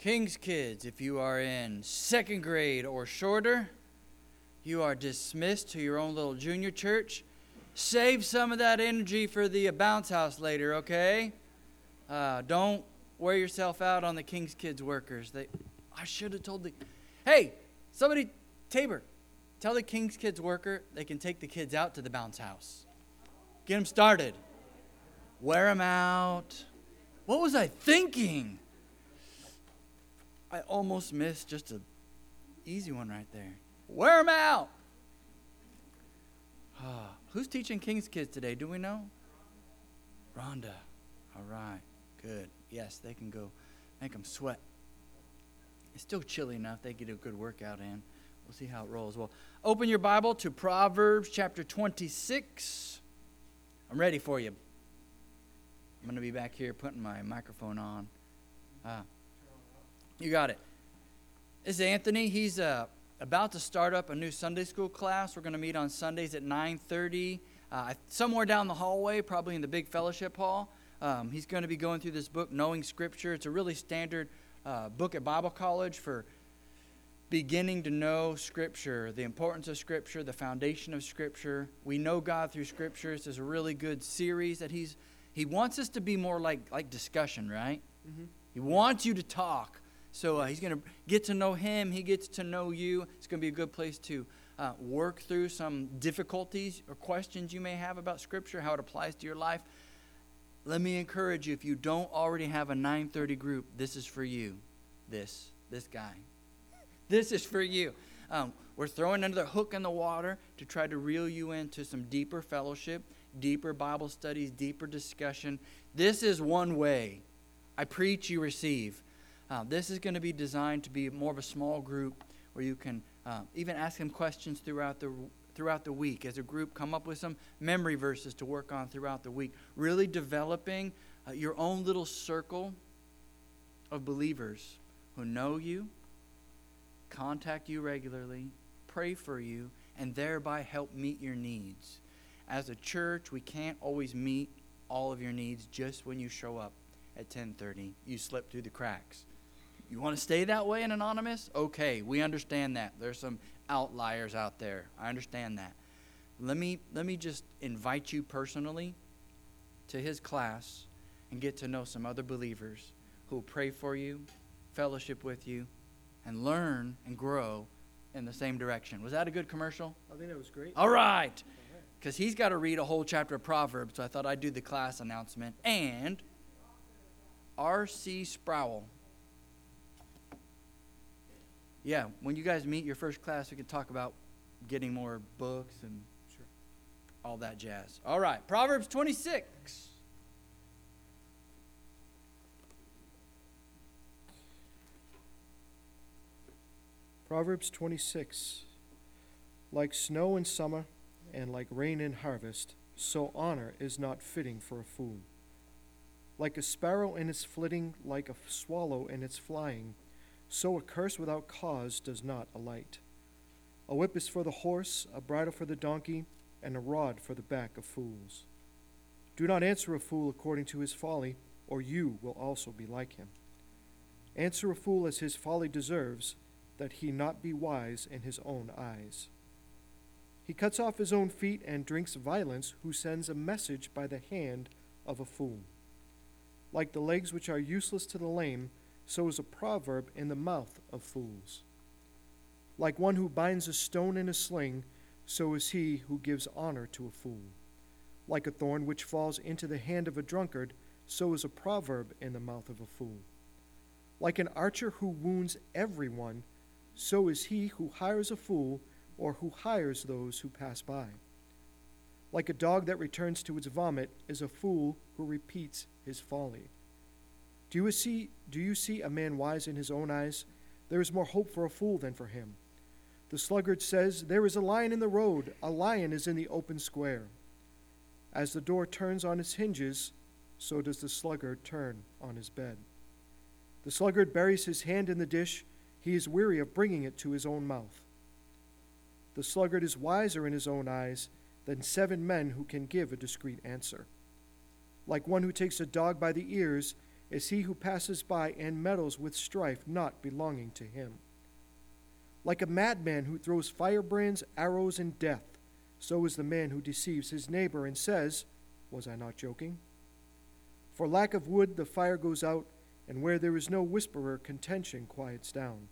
King's kids, if you are in second grade or shorter, you are dismissed to your own little junior church. Save some of that energy for the bounce house later, okay? Uh, don't wear yourself out on the King's kids workers. They, I should have told the, hey, somebody, Tabor, tell the King's kids worker they can take the kids out to the bounce house. Get them started. Wear them out. What was I thinking? I almost missed just a easy one right there. Wear them out. Ah, who's teaching King's Kids today? Do we know? Rhonda. All right. Good. Yes, they can go make them sweat. It's still chilly enough. They get a good workout in. We'll see how it rolls. Well, open your Bible to Proverbs chapter 26. I'm ready for you. I'm going to be back here putting my microphone on. Ah. You got it. This is Anthony. He's uh, about to start up a new Sunday school class. We're going to meet on Sundays at 9:30, uh, somewhere down the hallway, probably in the big fellowship hall. Um, he's going to be going through this book, Knowing Scripture. It's a really standard uh, book at Bible College for beginning to know Scripture, the importance of Scripture, the foundation of Scripture. We know God through Scripture. This is a really good series that he's he wants us to be more like like discussion, right? Mm-hmm. He wants you to talk. So uh, he's going to get to know him. He gets to know you. It's going to be a good place to uh, work through some difficulties or questions you may have about Scripture, how it applies to your life. Let me encourage you if you don't already have a 930 group, this is for you. This, this guy. This is for you. Um, we're throwing another hook in the water to try to reel you into some deeper fellowship, deeper Bible studies, deeper discussion. This is one way. I preach, you receive. Uh, this is going to be designed to be more of a small group where you can uh, even ask them questions throughout the throughout the week as a group. Come up with some memory verses to work on throughout the week. Really developing uh, your own little circle of believers who know you, contact you regularly, pray for you, and thereby help meet your needs. As a church, we can't always meet all of your needs just when you show up at 10:30. You slip through the cracks. You want to stay that way and anonymous? Okay, we understand that. There's some outliers out there. I understand that. Let me let me just invite you personally to his class and get to know some other believers who will pray for you, fellowship with you, and learn and grow in the same direction. Was that a good commercial? I think that was great. All right. Because he's got to read a whole chapter of Proverbs, so I thought I'd do the class announcement. And R.C. Sproul yeah, when you guys meet your first class, we can talk about getting more books and sure. all that jazz. All right, Proverbs 26. Proverbs 26. Like snow in summer and like rain in harvest, so honor is not fitting for a fool. Like a sparrow in its flitting, like a swallow in its flying, so a curse without cause does not alight. A whip is for the horse, a bridle for the donkey, and a rod for the back of fools. Do not answer a fool according to his folly, or you will also be like him. Answer a fool as his folly deserves, that he not be wise in his own eyes. He cuts off his own feet and drinks violence, who sends a message by the hand of a fool. Like the legs which are useless to the lame, so is a proverb in the mouth of fools. Like one who binds a stone in a sling, so is he who gives honor to a fool. Like a thorn which falls into the hand of a drunkard, so is a proverb in the mouth of a fool. Like an archer who wounds everyone, so is he who hires a fool or who hires those who pass by. Like a dog that returns to its vomit is a fool who repeats his folly. Do you see, do you see a man wise in his own eyes? There is more hope for a fool than for him. The sluggard says, There is a lion in the road, a lion is in the open square. As the door turns on its hinges, so does the sluggard turn on his bed. The sluggard buries his hand in the dish, he is weary of bringing it to his own mouth. The sluggard is wiser in his own eyes than seven men who can give a discreet answer. Like one who takes a dog by the ears is he who passes by and meddles with strife not belonging to him. Like a madman who throws firebrands, arrows, and death, so is the man who deceives his neighbor and says, Was I not joking? For lack of wood, the fire goes out, and where there is no whisperer, contention quiets down.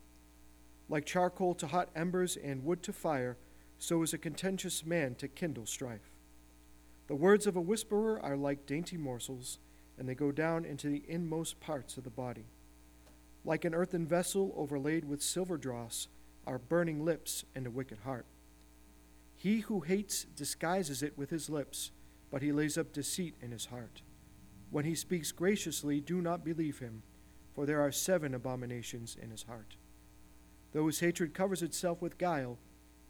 Like charcoal to hot embers and wood to fire, so is a contentious man to kindle strife. The words of a whisperer are like dainty morsels and they go down into the inmost parts of the body. Like an earthen vessel overlaid with silver dross are burning lips and a wicked heart. He who hates disguises it with his lips, but he lays up deceit in his heart. When he speaks graciously, do not believe him, for there are seven abominations in his heart. Though his hatred covers itself with guile,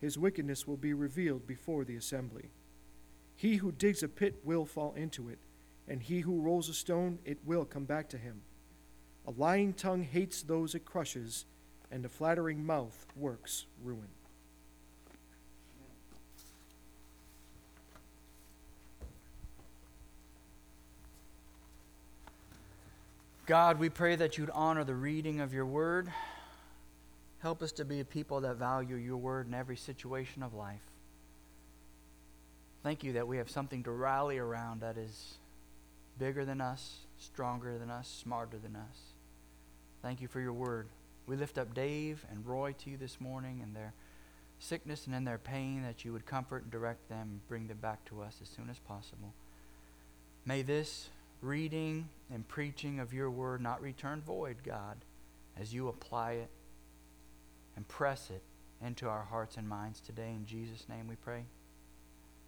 his wickedness will be revealed before the assembly. He who digs a pit will fall into it and he who rolls a stone, it will come back to him. A lying tongue hates those it crushes, and a flattering mouth works ruin. God, we pray that you'd honor the reading of your word. Help us to be a people that value your word in every situation of life. Thank you that we have something to rally around that is bigger than us, stronger than us, smarter than us. Thank you for your word. We lift up Dave and Roy to you this morning in their sickness and in their pain, that you would comfort and direct them and bring them back to us as soon as possible. May this reading and preaching of your word not return void, God, as you apply it and press it into our hearts and minds today. In Jesus' name we pray.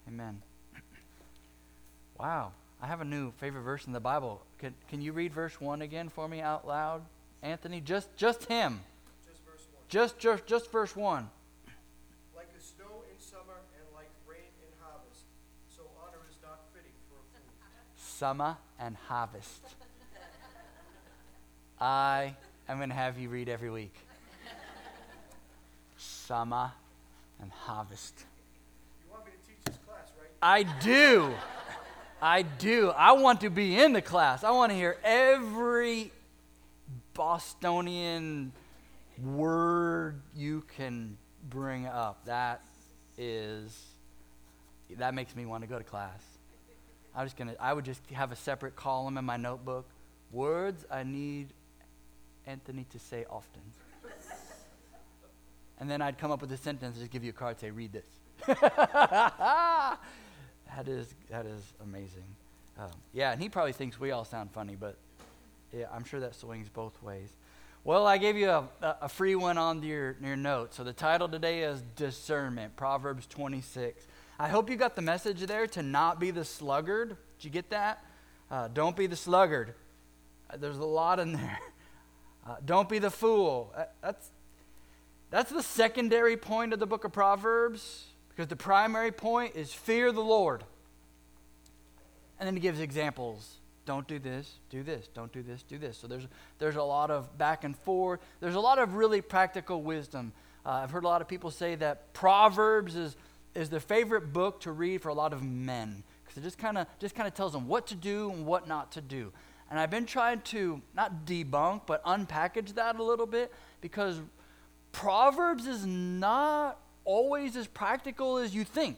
Amen. wow. I have a new favorite verse in the Bible. Can, can you read verse 1 again for me out loud, Anthony? Just, just him. Just verse 1. Just, just, just verse 1. Like the snow in summer and like rain in harvest, so honor is not fitting for a fool. Summer and harvest. I am going to have you read every week. Summer and harvest. You want me to teach this class, right? I do. I do. I want to be in the class. I want to hear every Bostonian word you can bring up. That is, that makes me want to go to class. I was gonna. I would just have a separate column in my notebook. Words I need Anthony to say often. And then I'd come up with a sentence, just give you a card, say, read this. That is that is amazing. Um, yeah, and he probably thinks we all sound funny, but yeah, I'm sure that swings both ways. Well, I gave you a, a free one on your, your notes. So the title today is Discernment, Proverbs 26. I hope you got the message there to not be the sluggard. Did you get that? Uh, don't be the sluggard. Uh, there's a lot in there. Uh, don't be the fool. Uh, that's, that's the secondary point of the book of Proverbs. Because the primary point is fear the Lord. And then he gives examples. Don't do this, do this, don't do this, do this. So there's, there's a lot of back and forth. There's a lot of really practical wisdom. Uh, I've heard a lot of people say that Proverbs is, is their favorite book to read for a lot of men because it just kind of just kind of tells them what to do and what not to do. And I've been trying to not debunk but unpackage that a little bit because Proverbs is not always as practical as you think.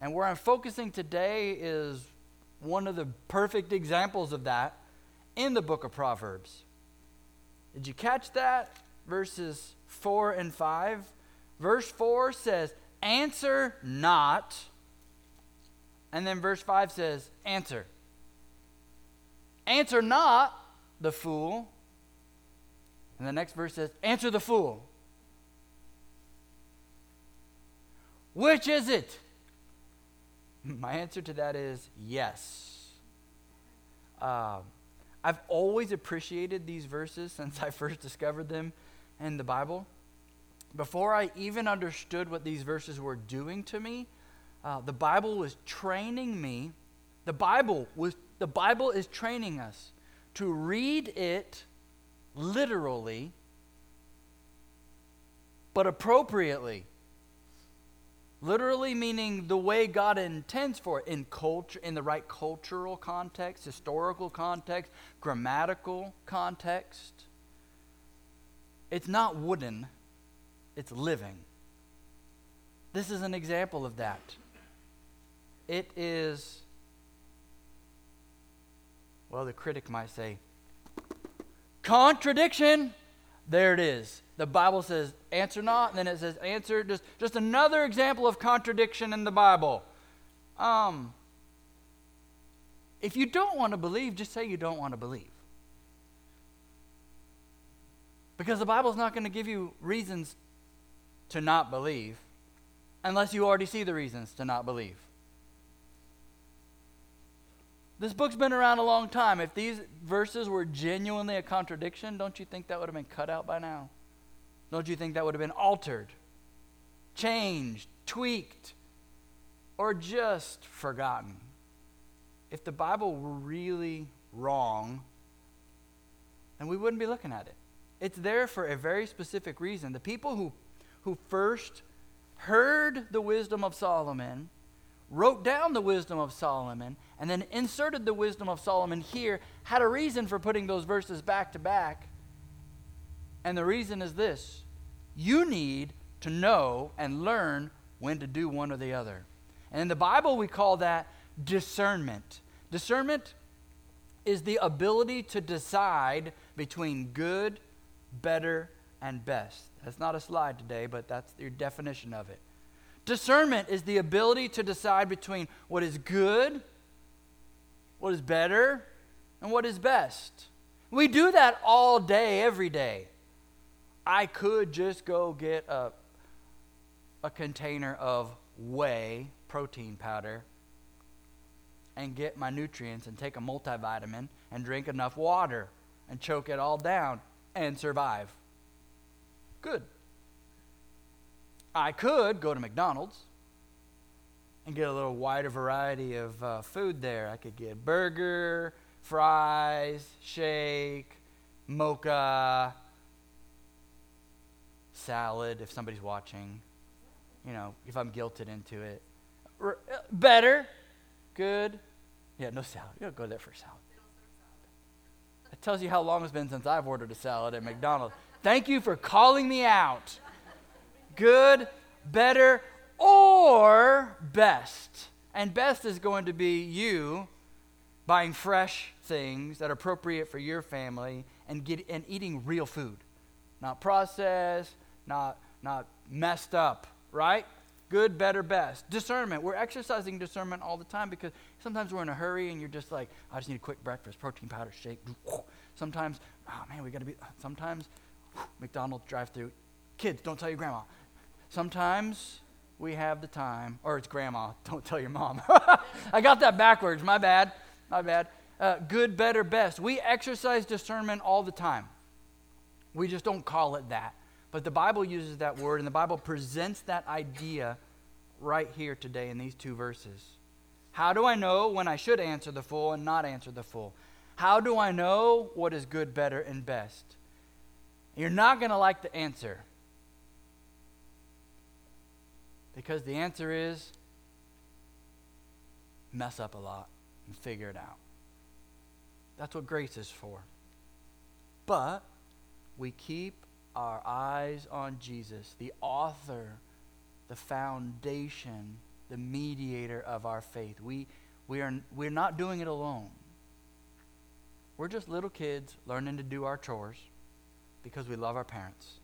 And where I'm focusing today is one of the perfect examples of that in the book of Proverbs. Did you catch that? Verses 4 and 5. Verse 4 says, Answer not. And then verse 5 says, Answer. Answer not the fool. And the next verse says, Answer the fool. Which is it? My answer to that is yes. Uh, I've always appreciated these verses since I first discovered them in the Bible. Before I even understood what these verses were doing to me, uh, the Bible was training me. The Bible was the Bible is training us to read it literally, but appropriately. Literally meaning the way God intends for it in culture, in the right cultural context, historical context, grammatical context. It's not wooden, it's living. This is an example of that. It is, well, the critic might say, contradiction. There it is. The Bible says, answer not, and then it says, answer. Just, just another example of contradiction in the Bible. Um, if you don't want to believe, just say you don't want to believe. Because the Bible's not going to give you reasons to not believe unless you already see the reasons to not believe. This book's been around a long time. If these verses were genuinely a contradiction, don't you think that would have been cut out by now? Don't you think that would have been altered, changed, tweaked, or just forgotten? If the Bible were really wrong, then we wouldn't be looking at it. It's there for a very specific reason. The people who, who first heard the wisdom of Solomon, wrote down the wisdom of Solomon, and then inserted the wisdom of Solomon here, had a reason for putting those verses back to back. And the reason is this you need to know and learn when to do one or the other. And in the Bible, we call that discernment. Discernment is the ability to decide between good, better, and best. That's not a slide today, but that's your definition of it. Discernment is the ability to decide between what is good, what is better, and what is best. We do that all day, every day. I could just go get a, a container of whey protein powder and get my nutrients and take a multivitamin and drink enough water and choke it all down and survive. Good. I could go to McDonald's and get a little wider variety of uh, food there. I could get burger, fries, shake, mocha, salad if somebody's watching. You know, if I'm guilted into it. R- uh, better, good. Yeah, no salad. You don't go there for salad. It tells you how long it's been since I've ordered a salad at McDonald's. Thank you for calling me out. Good, better, or best. And best is going to be you buying fresh things that are appropriate for your family and, get, and eating real food. Not processed, not, not messed up, right? Good, better, best. Discernment. We're exercising discernment all the time because sometimes we're in a hurry and you're just like, I just need a quick breakfast, protein powder shake. Sometimes, oh man, we got to be, sometimes McDonald's drive through. Kids, don't tell your grandma. Sometimes we have the time, or it's grandma, don't tell your mom. I got that backwards, my bad, my bad. Uh, good, better, best. We exercise discernment all the time. We just don't call it that. But the Bible uses that word, and the Bible presents that idea right here today in these two verses. How do I know when I should answer the full and not answer the full? How do I know what is good, better, and best? You're not going to like the answer. Because the answer is mess up a lot and figure it out. That's what grace is for. But we keep our eyes on Jesus, the author, the foundation, the mediator of our faith. We, we are, we're not doing it alone. We're just little kids learning to do our chores because we love our parents.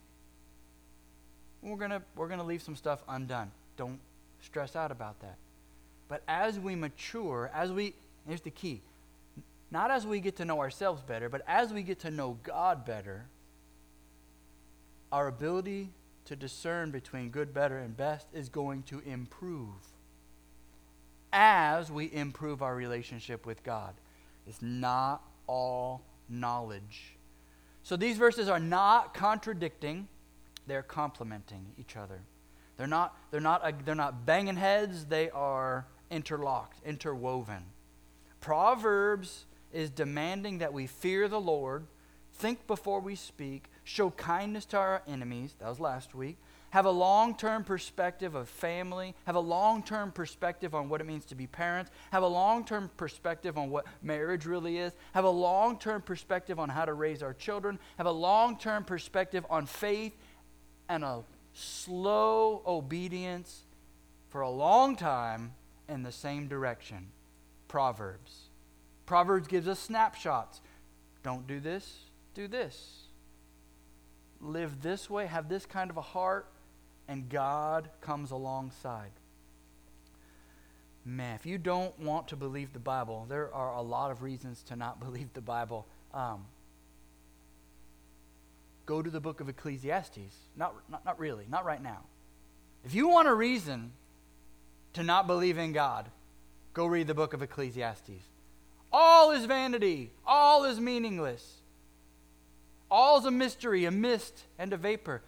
We're going to we're going to leave some stuff undone. Don't stress out about that. But as we mature, as we, here's the key not as we get to know ourselves better, but as we get to know God better, our ability to discern between good, better, and best is going to improve as we improve our relationship with God. It's not all knowledge. So these verses are not contradicting, they're complementing each other. They're not, they're not, uh, they're not banging heads, they are interlocked, interwoven. Proverbs is demanding that we fear the Lord, think before we speak, show kindness to our enemies, that was last week, have a long term perspective of family, have a long term perspective on what it means to be parents, have a long term perspective on what marriage really is, have a long term perspective on how to raise our children, have a long term perspective on faith and a slow obedience for a long time in the same direction. Proverbs. Proverbs gives us snapshots. Don't do this, do this. Live this way, have this kind of a heart, and God comes alongside. Man, if you don't want to believe the Bible, there are a lot of reasons to not believe the Bible. Um, go to the book of Ecclesiastes. Not, not, not really, not right now. If you want a reason to not believe in God, go read the book of Ecclesiastes. All is vanity, all is meaningless, all is a mystery, a mist, and a vapor.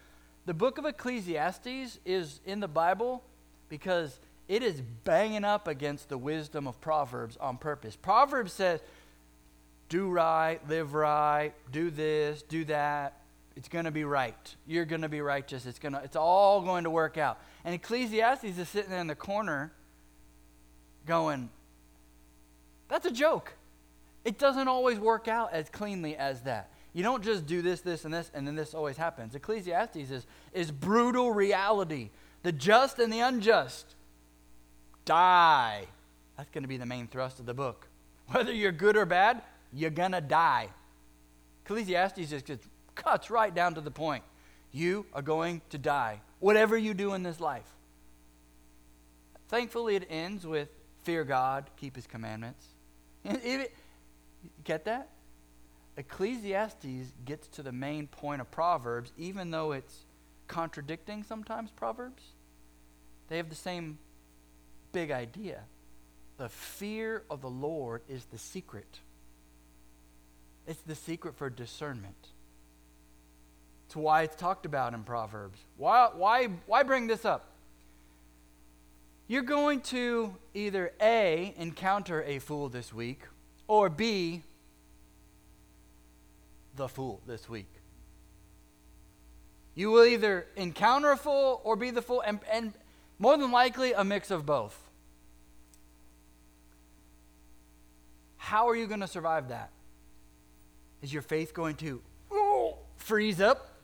The book of Ecclesiastes is in the Bible because it is banging up against the wisdom of Proverbs on purpose. Proverbs says, do right, live right, do this, do that. It's going to be right. You're going to be righteous. It's to it's all going to work out. And Ecclesiastes is sitting there in the corner going, that's a joke. It doesn't always work out as cleanly as that. You don't just do this, this, and this, and then this always happens. Ecclesiastes is, is brutal reality. The just and the unjust die. That's going to be the main thrust of the book. Whether you're good or bad, you're going to die. Ecclesiastes is just gets, cuts right down to the point. You are going to die, whatever you do in this life. Thankfully, it ends with fear God, keep his commandments. get that? Ecclesiastes gets to the main point of Proverbs, even though it's contradicting sometimes Proverbs. They have the same big idea. The fear of the Lord is the secret. It's the secret for discernment. It's why it's talked about in Proverbs. Why, why, why bring this up? You're going to either A, encounter a fool this week, or B, the fool this week. You will either encounter a fool or be the fool, and, and more than likely a mix of both. How are you going to survive that? Is your faith going to freeze up?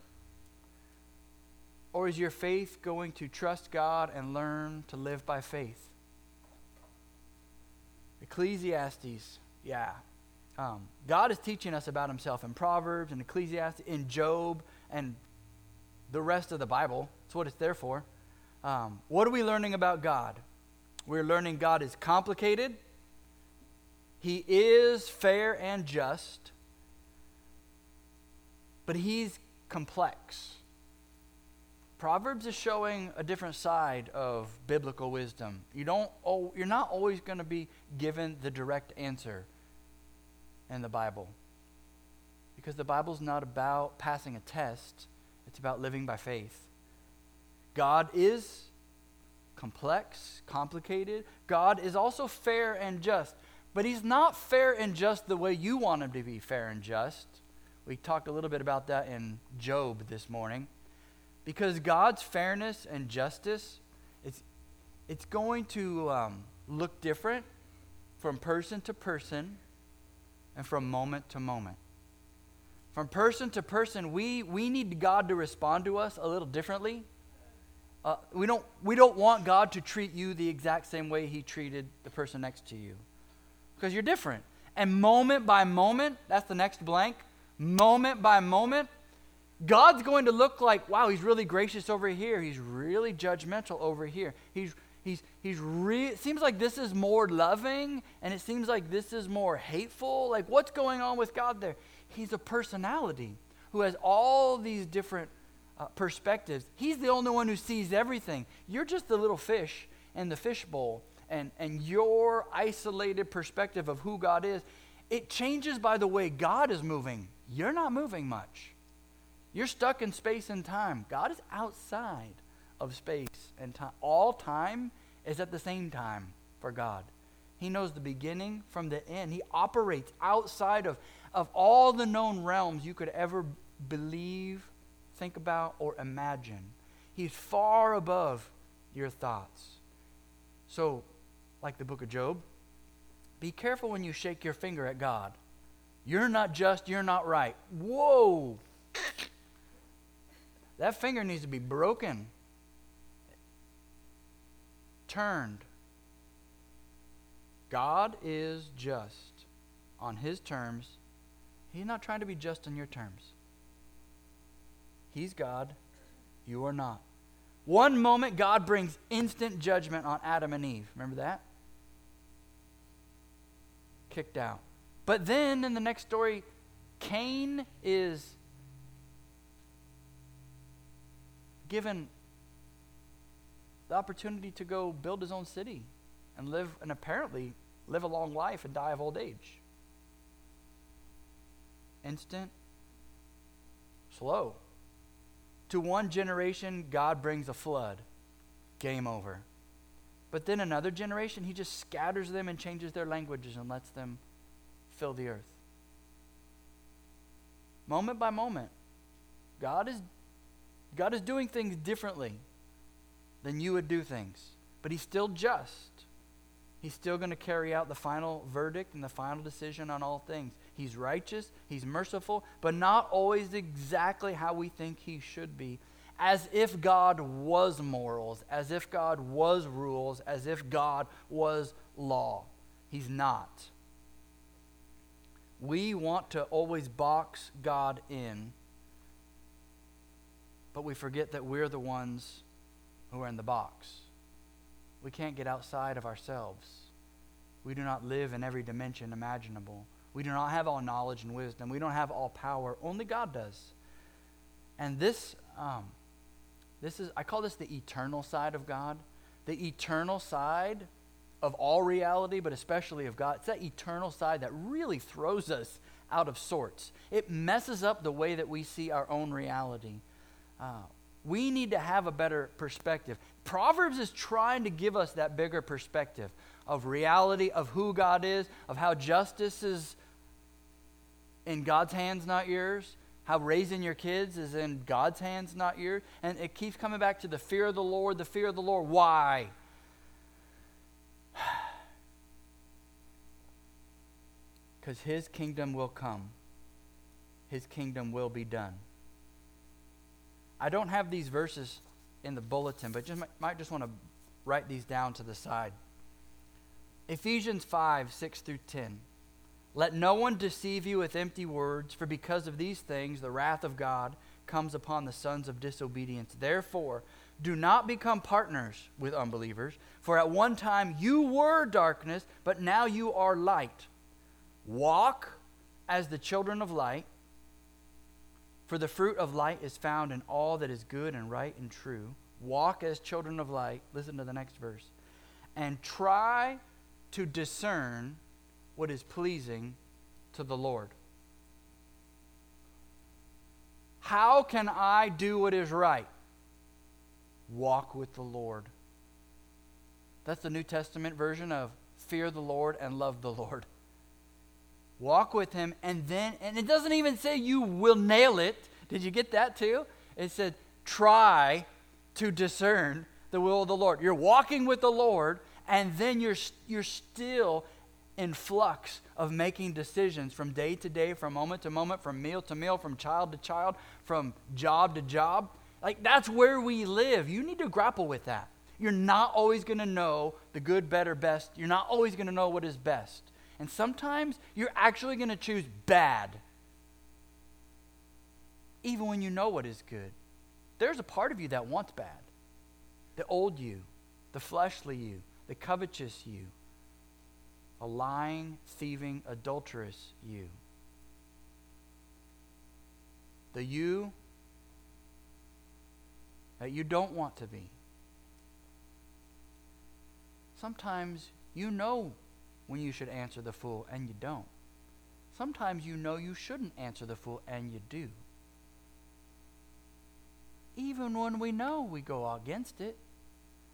Or is your faith going to trust God and learn to live by faith? Ecclesiastes, yeah. Um, God is teaching us about himself in Proverbs and Ecclesiastes, in Job, and the rest of the Bible. That's what it's there for. Um, what are we learning about God? We're learning God is complicated, He is fair and just, but He's complex. Proverbs is showing a different side of biblical wisdom. You don't, oh, you're not always going to be given the direct answer in the Bible. Because the Bible's not about passing a test, it's about living by faith. God is complex, complicated. God is also fair and just. But He's not fair and just the way you want Him to be fair and just. We talked a little bit about that in Job this morning. Because God's fairness and justice, it's, it's going to um, look different from person to person and from moment to moment. From person to person, we, we need God to respond to us a little differently. Uh, we, don't, we don't want God to treat you the exact same way He treated the person next to you because you're different. And moment by moment, that's the next blank, moment by moment, God's going to look like, wow, he's really gracious over here. He's really judgmental over here. He's he's he's re- it seems like this is more loving and it seems like this is more hateful. Like what's going on with God there? He's a personality who has all these different uh, perspectives. He's the only one who sees everything. You're just the little fish in the fishbowl and and your isolated perspective of who God is, it changes by the way God is moving. You're not moving much. You're stuck in space and time. God is outside of space and time. All time is at the same time for God. He knows the beginning from the end. He operates outside of, of all the known realms you could ever believe, think about, or imagine. He's far above your thoughts. So, like the book of Job, be careful when you shake your finger at God. You're not just, you're not right. Whoa! That finger needs to be broken, turned. God is just on his terms. He's not trying to be just on your terms. He's God, you are not. One moment, God brings instant judgment on Adam and Eve. Remember that? Kicked out. But then in the next story, Cain is given the opportunity to go build his own city and live, and apparently live a long life and die of old age. Instant, slow. To one generation, God brings a flood. Game over. But then another generation, he just scatters them and changes their languages and lets them fill the earth. Moment by moment, God is, God is doing things differently than you would do things, but He's still just. He's still going to carry out the final verdict and the final decision on all things. He's righteous, He's merciful, but not always exactly how we think He should be. As if God was morals, as if God was rules, as if God was law. He's not. We want to always box God in, but we forget that we're the ones who are in the box. We can't get outside of ourselves. We do not live in every dimension imaginable. We do not have all knowledge and wisdom. We don't have all power. Only God does. And this, um, this is, I call this the eternal side of God. The eternal side of all reality, but especially of God. It's that eternal side that really throws us out of sorts. It messes up the way that we see our own reality. Uh, we need to have a better perspective. Proverbs is trying to give us that bigger perspective of reality, of who God is, of how justice is in God's hands, not yours. How raising your kids is in God's hands, not yours. And it keeps coming back to the fear of the Lord, the fear of the Lord. Why? Because his kingdom will come, his kingdom will be done. I don't have these verses in the bulletin, but just might just want to write these down to the side. Ephesians 5 6 through 10. Let no one deceive you with empty words, for because of these things the wrath of God comes upon the sons of disobedience. Therefore, do not become partners with unbelievers, for at one time you were darkness, but now you are light. Walk as the children of light, for the fruit of light is found in all that is good and right and true. Walk as children of light. Listen to the next verse. And try to discern what is pleasing to the Lord. How can I do what is right? Walk with the Lord. That's the New Testament version of fear the Lord and love the Lord. Walk with Him, and then, and it doesn't even say you will nail it. Did you get that too? It said, try to discern the will of the Lord. You're walking with the Lord, and then you're, you're still in flux of making decisions from day to day, from moment to moment, from meal to meal, from child to child, from job to job. Like, that's where we live. You need to grapple with that. You're not always going to know the good, better, best. You're not always going to know what is best. And sometimes you're actually going to choose bad, even when you know what is good. There's a part of you that wants bad the old you, the fleshly you, the covetous you a lying, thieving, adulterous you. The you that you don't want to be. Sometimes you know when you should answer the fool and you don't. Sometimes you know you shouldn't answer the fool and you do. Even when we know we go against it.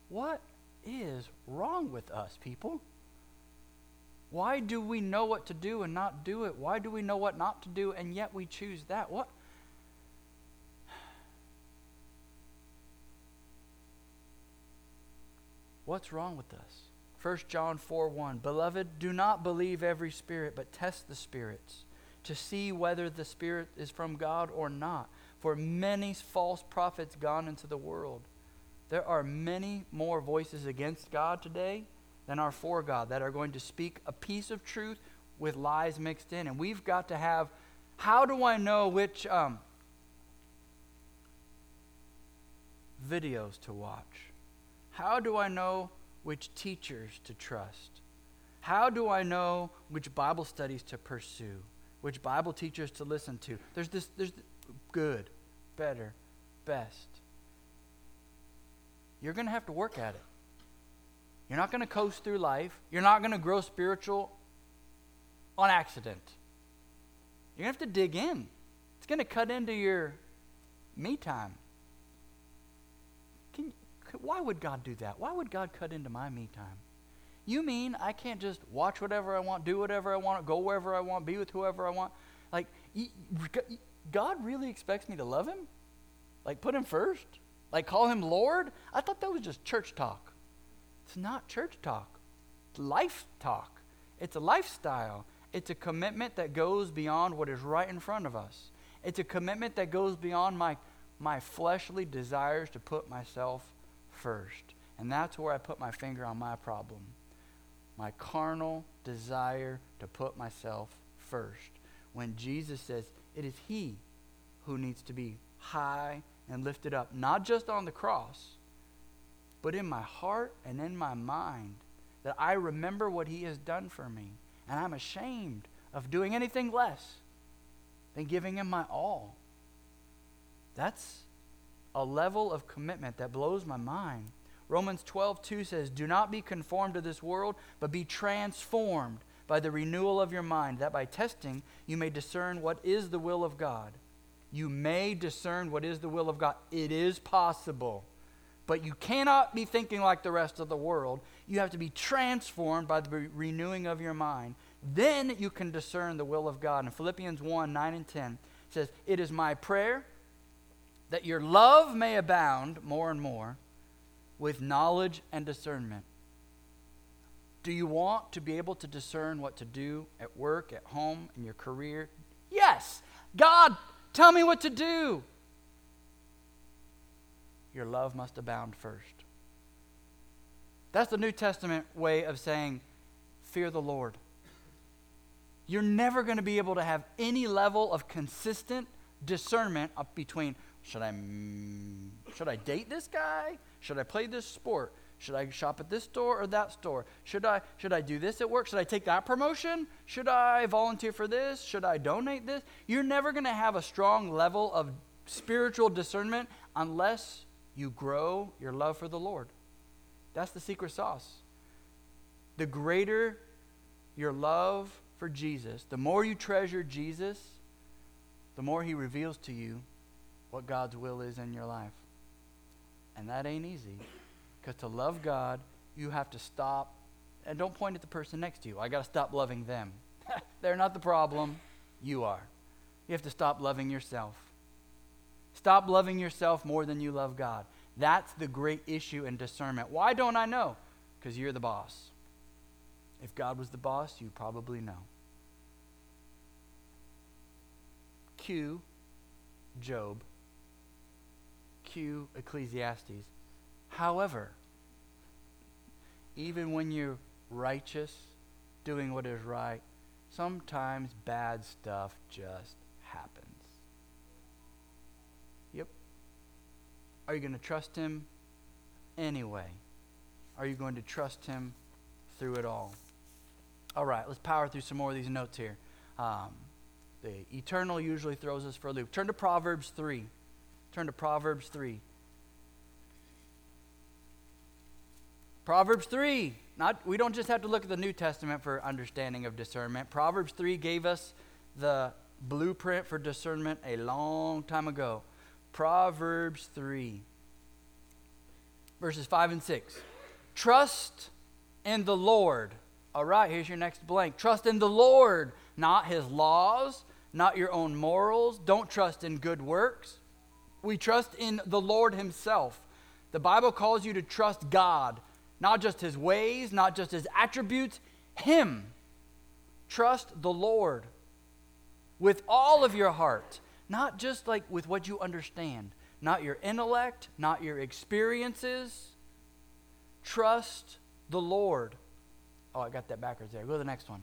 What is wrong with us, people? Why do we know what to do and not do it? Why do we know what not to do and yet we choose that? What? What's wrong with us? 1 John 4 1. Beloved, do not believe every spirit, but test the spirits to see whether the spirit is from God or not. For many false prophets gone into the world. There are many more voices against God today than are for God that are going to speak a piece of truth with lies mixed in. And we've got to have how do I know which um, videos to watch? How do I know which teachers to trust? How do I know which Bible studies to pursue? Which Bible teachers to listen to? There's this, there's good, better, best. You're going to have to work at it. You're not going to coast through life. You're not going to grow spiritual on accident. You're going to have to dig in. It's going to cut into your me time. Why would God do that? Why would God cut into my me time? You mean I can't just watch whatever I want, do whatever I want, go wherever I want, be with whoever I want? Like, God really expects me to love Him? Like, put Him first? Like, call Him Lord? I thought that was just church talk. It's not church talk, it's life talk. It's a lifestyle. It's a commitment that goes beyond what is right in front of us. It's a commitment that goes beyond my, my fleshly desires to put myself first. And that's where I put my finger on my problem. My carnal desire to put myself first. When Jesus says it is He who needs to be high and lifted up, not just on the cross, but in my heart and in my mind, that I remember what He has done for me and I'm ashamed of doing anything less than giving Him my all. That's a level of commitment that blows my mind. Romans 12, 2 says, Do not be conformed to this world, but be transformed by the renewal of your mind, that by testing you may discern what is the will of God. You may discern what is the will of God. It is possible. But you cannot be thinking like the rest of the world. You have to be transformed by the re- renewing of your mind. Then you can discern the will of God. And Philippians 1 9 and 10 says, It is my prayer that your love may abound more and more with knowledge and discernment. Do you want to be able to discern what to do at work, at home, in your career? Yes. God, tell me what to do your love must abound first. That's the New Testament way of saying, fear the Lord. You're never going to be able to have any level of consistent discernment between should I should I date this guy? Should I play this sport? Should I shop at this store or that store? Should I should I do this at work? Should I take that promotion? Should I volunteer for this? Should I donate this? You're never going to have a strong level of spiritual discernment unless you grow your love for the Lord. That's the secret sauce. The greater your love for Jesus, the more you treasure Jesus, the more he reveals to you what God's will is in your life. And that ain't easy. Because to love God, you have to stop. And don't point at the person next to you. I got to stop loving them. They're not the problem. You are. You have to stop loving yourself. Stop loving yourself more than you love God. That's the great issue in discernment. Why don't I know? Because you're the boss. If God was the boss, you probably know. Q, Job. Q, Ecclesiastes. However, even when you're righteous, doing what is right, sometimes bad stuff just happens. Yep. Are you going to trust Him anyway? Are you going to trust Him through it all? All right, let's power through some more of these notes here. Um, the eternal usually throws us for a loop. Turn to Proverbs 3. Turn to Proverbs 3. Proverbs 3. Not, we don't just have to look at the New Testament for understanding of discernment. Proverbs 3 gave us the blueprint for discernment a long time ago. Proverbs 3, verses 5 and 6. Trust in the Lord. All right, here's your next blank. Trust in the Lord, not his laws, not your own morals. Don't trust in good works. We trust in the Lord himself. The Bible calls you to trust God. not just his ways, not just his attributes, him. Trust the Lord with all of your heart, not just like with what you understand, not your intellect, not your experiences. Trust the Lord. Oh, I got that backwards there. Go to the next one.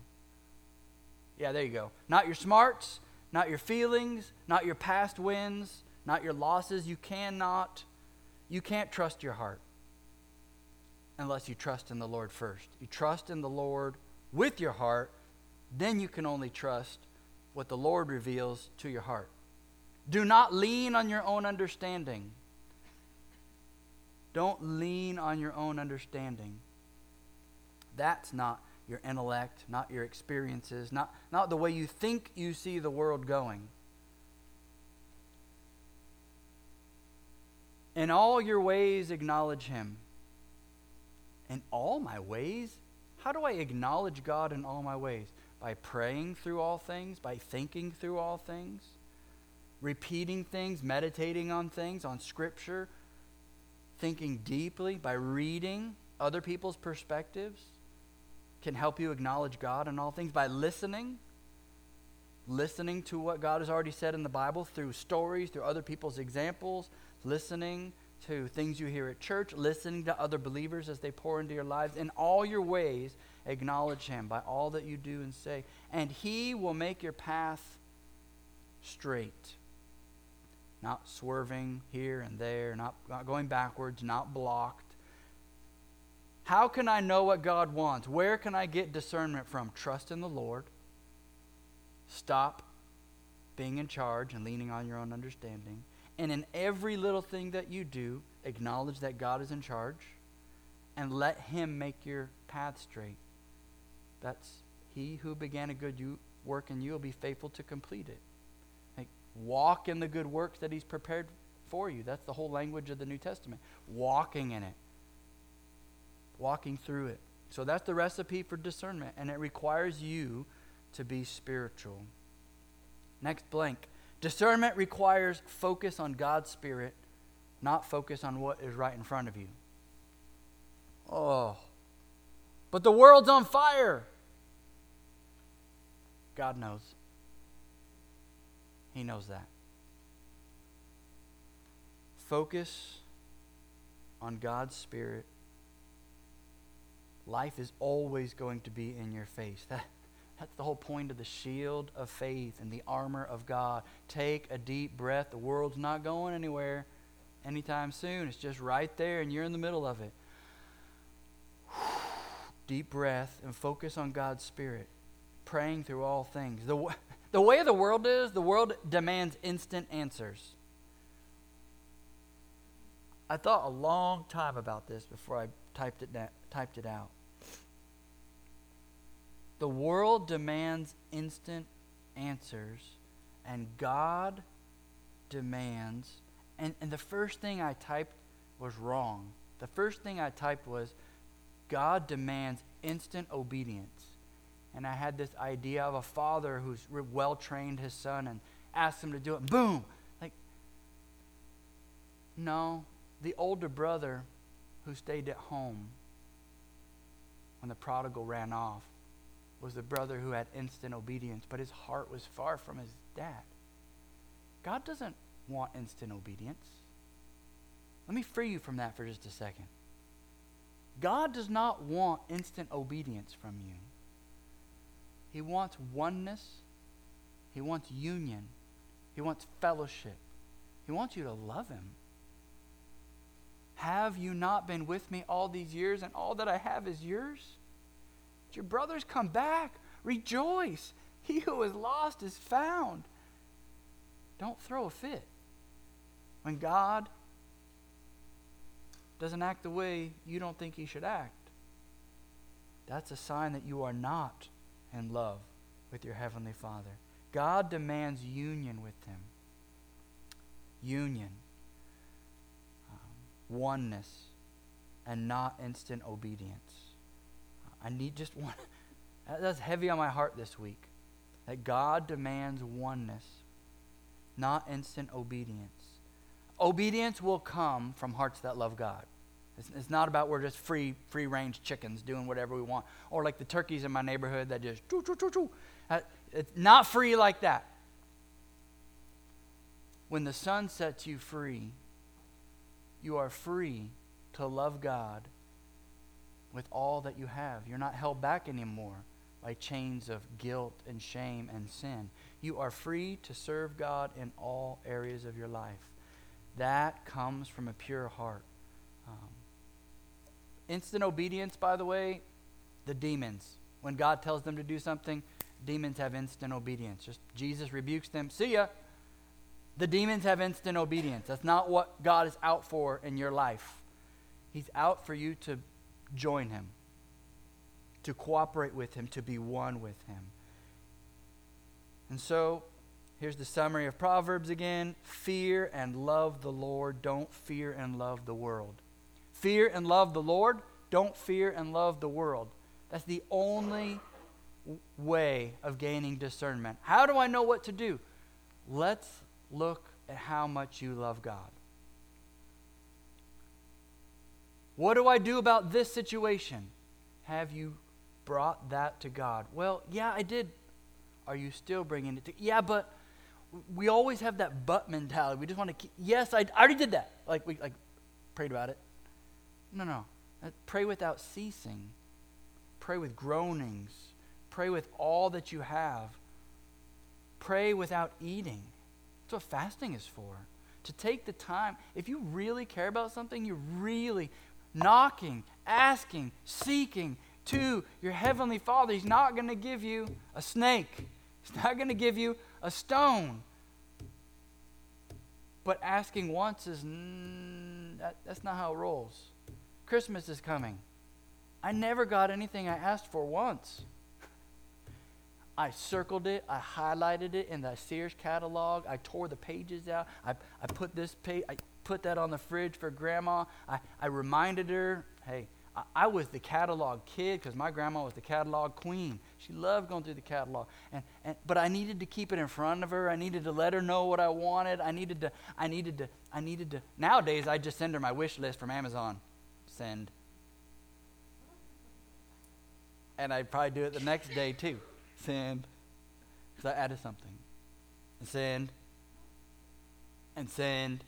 Yeah, there you go. Not your smarts, not your feelings, not your past wins, not your losses. You cannot, you can't trust your heart unless you trust in the Lord first. You trust in the Lord with your heart, then you can only trust what the Lord reveals to your heart. Do not lean on your own understanding. Don't lean on your own understanding. That's not your intellect, not your experiences, not, not the way you think you see the world going. In all your ways, acknowledge Him. In all my ways? How do I acknowledge God in all my ways? By praying through all things, by thinking through all things, repeating things, meditating on things, on Scripture, thinking deeply, by reading other people's perspectives? Can help you acknowledge God in all things? By listening. Listening to what God has already said in the Bible through stories, through other people's examples, listening to things you hear at church, listening to other believers as they pour into your lives. In all your ways, acknowledge Him by all that you do and say, and He will make your path straight. Not swerving here and there, not, not going backwards, not blocked how can I know what God wants? Where can I get discernment from? Trust in the Lord. Stop being in charge and leaning on your own understanding. And in every little thing that you do, acknowledge that God is in charge and let Him make your path straight. That's He who began a good work in you will be faithful to complete it. Like, walk in the good works that He's prepared for you. That's the whole language of the New Testament. Walking in it walking through it. So that's the recipe for discernment, and it requires you to be spiritual. Next blank. Discernment requires focus on God's Spirit, not focus on what is right in front of you. Oh, but the world's on fire. God knows. He knows that. Focus on God's Spirit life is always going to be in your face. That, that's the whole point of the shield of faith and the armor of God. Take a deep breath. The world's not going anywhere anytime soon. It's just right there, and you're in the middle of it. Deep breath and focus on God's Spirit, praying through all things. The, the way the world is, the world demands instant answers. I thought a long time about this before I typed it, typed it out. The world demands instant answers, and God demands. And, and the first thing I typed was wrong. The first thing I typed was God demands instant obedience. And I had this idea of a father who's well trained his son and asked him to do it. Boom! Like, no, the older brother who stayed at home when the prodigal ran off was the brother who had instant obedience, but his heart was far from his dad. God doesn't want instant obedience. Let me free you from that for just a second. God does not want instant obedience from you. He wants oneness. He wants union. He wants fellowship. He wants you to love Him. Have you not been with me all these years, and all that I have is yours? Your brothers come back. Rejoice. He who is lost is found. Don't throw a fit. When God doesn't act the way you don't think he should act, that's a sign that you are not in love with your Heavenly Father. God demands union with Him. Union, um, oneness, and not instant obedience. I need just one. That's heavy on my heart this week. That God demands oneness, not instant obedience. Obedience will come from hearts that love God. It's, it's not about we're just free free range chickens doing whatever we want, or like the turkeys in my neighborhood that just choo choo choo choo. Uh, it's not free like that. When the Son sets you free, you are free to love God with all that you have. You're not held back anymore by chains of guilt and shame and sin. You are free to serve God in all areas of your life. That comes from a pure heart. Um, instant obedience, by the way, the demons. When God tells them to do something, demons have instant obedience. Just Jesus rebukes them. See ya. The demons have instant obedience. That's not what God is out for in your life. He's out for you to join Him, to cooperate with Him, to be one with Him. And so, here's the summary of Proverbs again fear and love the Lord, don't fear and love the world. Fear and love the Lord, don't fear and love the world. That's the only way of gaining discernment. How do I know what to do? Let's look at how much you love God. What do I do about this situation? Have you brought that to God? Well, yeah, I did. Are you still bringing it to? Yeah, but we always have that but mentality. We just want to keep. Yes, I, I already did that. Like we like prayed about it. No, no. Uh, pray without ceasing. Pray with groanings. Pray with all that you have. Pray without eating. That's what fasting is for. To take the time, if you really care about something, you're really knocking, asking, seeking to your heavenly Father. He's not going to give you a snake, He's not going to give you a stone. But asking once is that, that's not how it rolls. Christmas is coming. I never got anything I asked for once. I circled it, I highlighted it in the Sears catalog, I tore the pages out, I, I put this page, I put that on the fridge for grandma. I, I reminded her, hey, I, I was the catalog kid because my grandma was the catalog queen. She loved going through the catalog. And, and, but I needed to keep it in front of her. I needed to let her know what I wanted. I needed to, I needed to, I needed to. Nowadays, I just send her my wish list from Amazon. Send. And I'd probably do it the next day too. Send. Because I added something. And send. And send.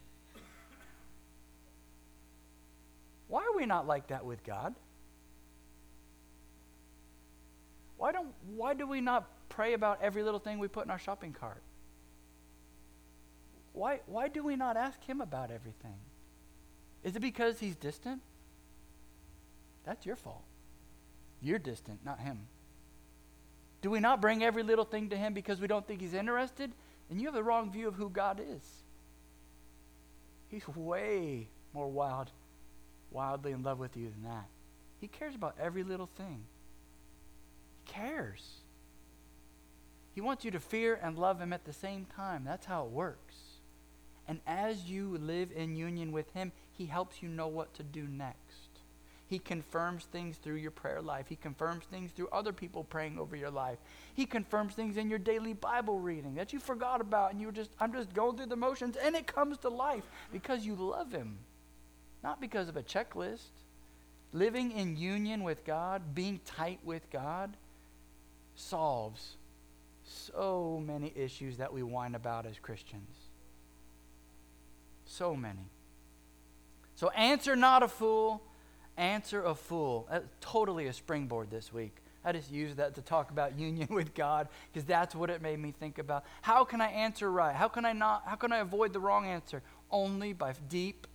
Why are we not like that with God? Why, don't, why do we not pray about every little thing we put in our shopping cart? Why, why do we not ask Him about everything? Is it because He's distant? That's your fault. You're distant, not Him. Do we not bring every little thing to Him because we don't think He's interested? And you have the wrong view of who God is. He's way more wild wildly in love with you than that. He cares about every little thing. He cares. He wants you to fear and love Him at the same time. That's how it works. And as you live in union with Him, He helps you know what to do next. He confirms things through your prayer life. He confirms things through other people praying over your life. He confirms things in your daily Bible reading that you forgot about and you were just, I'm just going through the motions and it comes to life because you love Him not because of a checklist. Living in union with God, being tight with God, solves so many issues that we whine about as Christians. So many. So answer not a fool, answer a fool. That's totally a springboard this week. I just used that to talk about union with God because that's what it made me think about. How can I answer right? How can I not how can I avoid the wrong answer? Only by deep,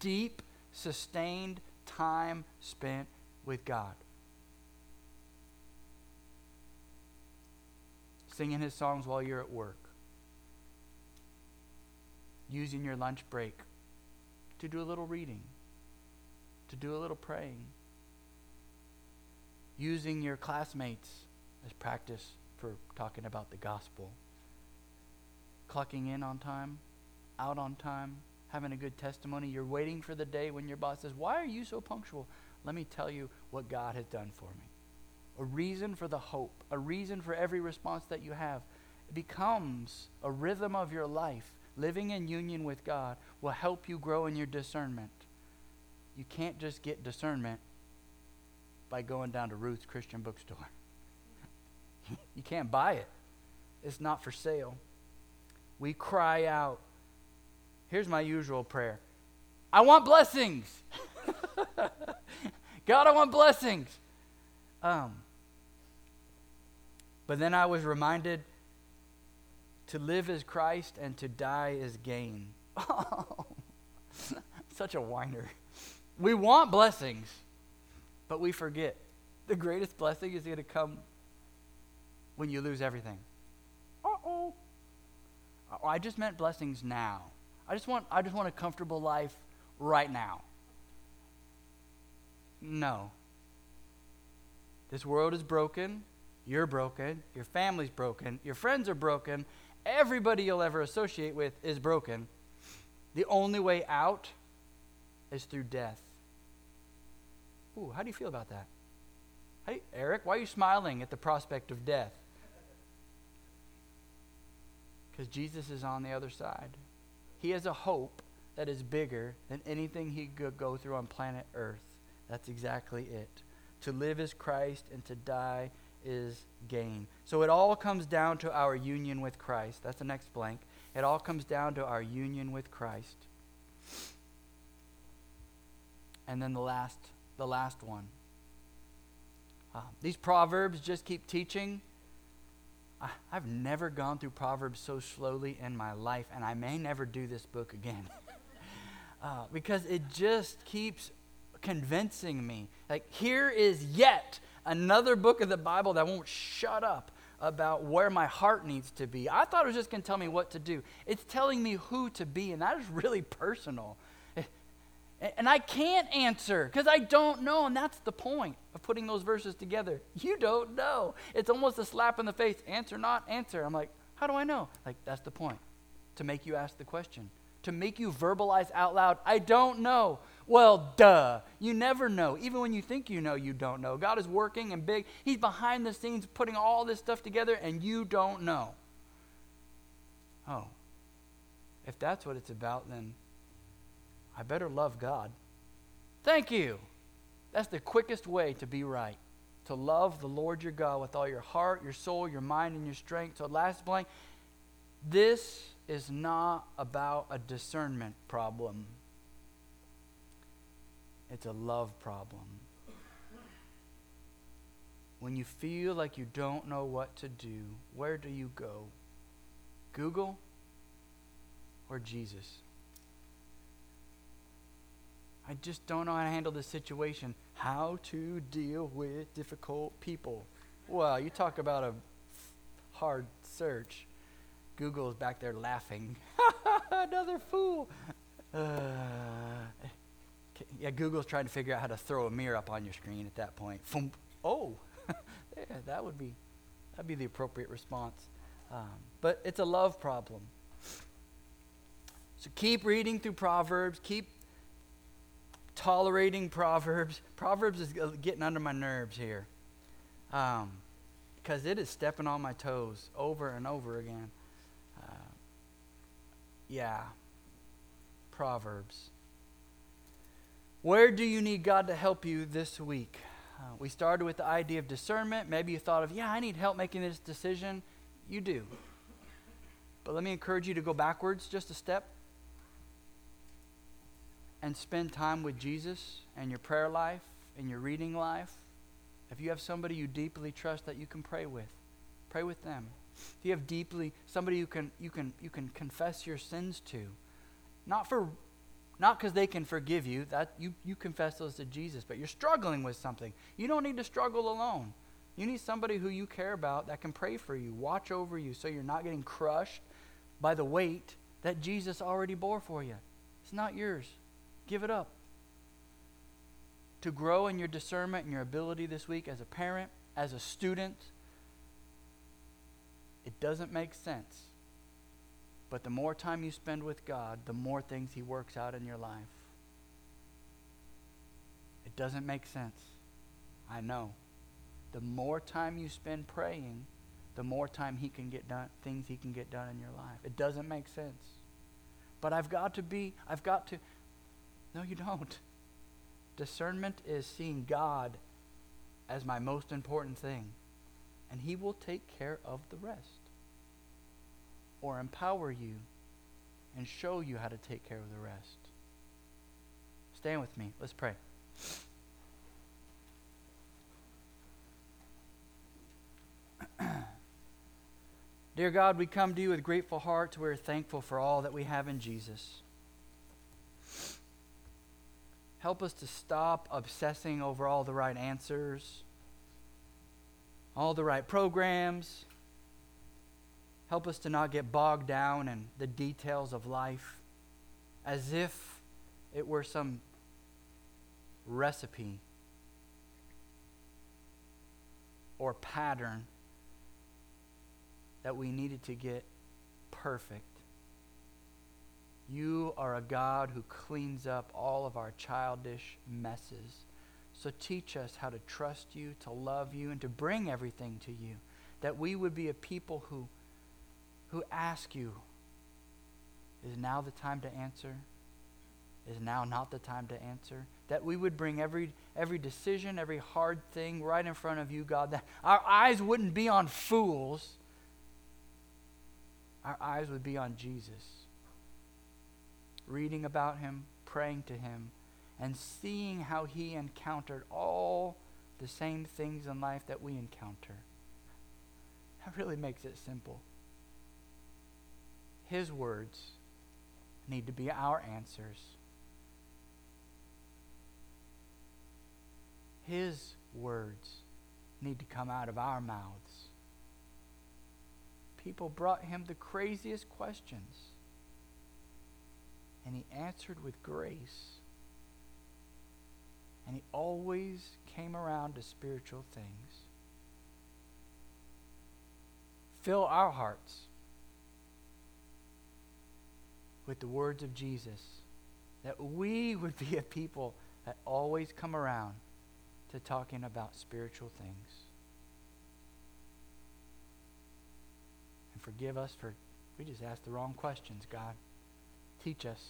deep sustained time spent with God. Singing his songs while you're at work. Using your lunch break to do a little reading, to do a little praying. Using your classmates as practice for talking about the gospel. Clocking in on time, out on time, having a good testimony. You're waiting for the day when your boss says, Why are you so punctual? Let me tell you what God has done for me. A reason for the hope, a reason for every response that you have. It becomes a rhythm of your life. Living in union with God will help you grow in your discernment. you can't just get discernment by going down to Ruth's Christian bookstore. you can't buy it, it's not for sale. We cry out. Here's my usual prayer I want blessings. God, I want blessings. Um, but then I was reminded to live as Christ and to die as gain. Oh, such a whiner. We want blessings, but we forget the greatest blessing is going to come when you lose everything. Uh-oh. Oh, I just meant blessings now. I just want I just want a comfortable life right now. No. This world is broken. You're broken. Your family's broken. Your friends are broken. Everybody you'll ever associate with is broken. The only way out is through death. Ooh, how do you feel about that? Hey, Eric, why are you smiling at the prospect of death? Because Jesus is on the other side. He has a hope that is bigger than anything he could go through on planet Earth. That's exactly it. To live is Christ, and to die is gain. So it all comes down to our union with Christ. That's the next blank. It all comes down to our union with Christ. And then the last, the last one. Uh, these proverbs just keep teaching. I've never gone through Proverbs so slowly in my life, and I may never do this book again. uh, because it just keeps convincing me. Like, here is yet another book of the Bible that won't shut up about where my heart needs to be. I thought it was just going to tell me what to do. It's telling me who to be, and that is really personal. And I can't answer because I don't know, and that's the point of putting those verses together. You don't know. It's almost a slap in the face. Answer, not answer. I'm like, how do I know? Like, that's the point. To make you ask the question, to make you verbalize out loud, I don't know. Well, duh. You never know. Even when you think you know, you don't know. God is working and big. He's behind the scenes putting all this stuff together, and you don't know. Oh, if that's what it's about, then I better love God. Thank you. That's the quickest way to be right. To love the Lord your God with all your heart, your soul, your mind, and your strength. So, last blank, this is not about a discernment problem. It's a love problem. When you feel like you don't know what to do, where do you go? Google or Jesus? I just don't know how to handle this situation. How to deal with difficult people. Well, you talk about a hard search. Google's back there laughing. Another fool. Uh, yeah, Google's trying to figure out how to throw a mirror up on your screen at that point. Oh, yeah, that would be that'd be the appropriate response. Um, but it's a love problem. So keep reading through Proverbs. Keep tolerating Proverbs. Proverbs is getting under my nerves here, because um, it is stepping on my toes over and over again. Uh, yeah, Proverbs. Where do you need God to help you this week? Uh, we started with the idea of discernment. Maybe you thought of, yeah, I need help making this decision. You do. But let me encourage you to go backwards just a step and spend time with Jesus and your prayer life and your reading life. If you have somebody you deeply trust that you can pray with, pray with them. If you have deeply somebody you can you can you can confess your sins to, not for not because they can forgive you, that you, you confess those to Jesus, but you're struggling with something. You don't need to struggle alone. You need somebody who you care about that can pray for you, watch over you, so you're not getting crushed by the weight that Jesus already bore for you. It's not yours. Give it up. To grow in your discernment and your ability this week as a parent, as a student, it doesn't make sense but the more time you spend with God, the more things He works out in your life. It doesn't make sense. I know. The more time you spend praying, the more time He can get done, things He can get done in your life. It doesn't make sense. But I've got to be, I've got to. No, you don't. Discernment is seeing God as my most important thing, and He will take care of the rest or empower you and show you how to take care of the rest. Stand with me. Let's pray. Dear God, we come to you with grateful hearts. We're thankful for all that we have in Jesus. Help us to stop obsessing over all the right answers, all the right programs. Help us to not get bogged down in the details of life as if it were some recipe or pattern that we needed to get perfect. You are a God who cleans up all of our childish messes. So teach us how to trust you, to love you, and to bring everything to you. That we would be a people who, who ask you, is now the time to answer? Is now not the time to answer? That we would bring every, every decision, every hard thing right in front of you, God. That our eyes wouldn't be on fools, our eyes would be on Jesus reading about him, praying to him, and seeing how he encountered all the same things in life that we encounter. That really makes it simple. His words need to be our answers. His words need to come out of our mouths. People brought him the craziest questions and he answered with grace. And he always came around to spiritual things. Fill our hearts with the words of Jesus, that we would be a people that always come around to talking about spiritual things. And forgive us for we just asked the wrong questions, God. Teach us.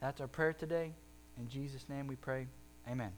That's our prayer today. In Jesus' name we pray. Amen.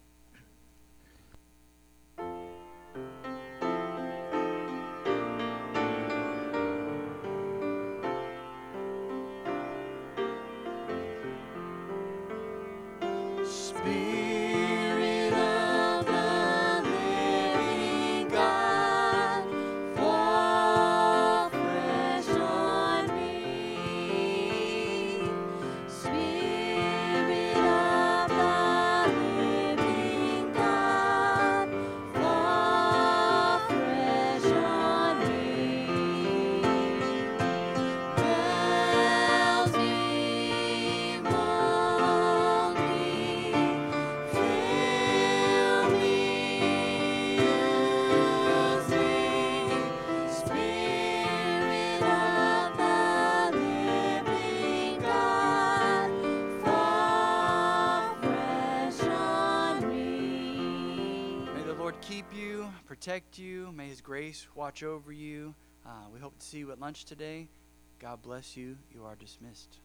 Protect you. May His grace watch over you. Uh, we hope to see you at lunch today. God bless you. You are dismissed.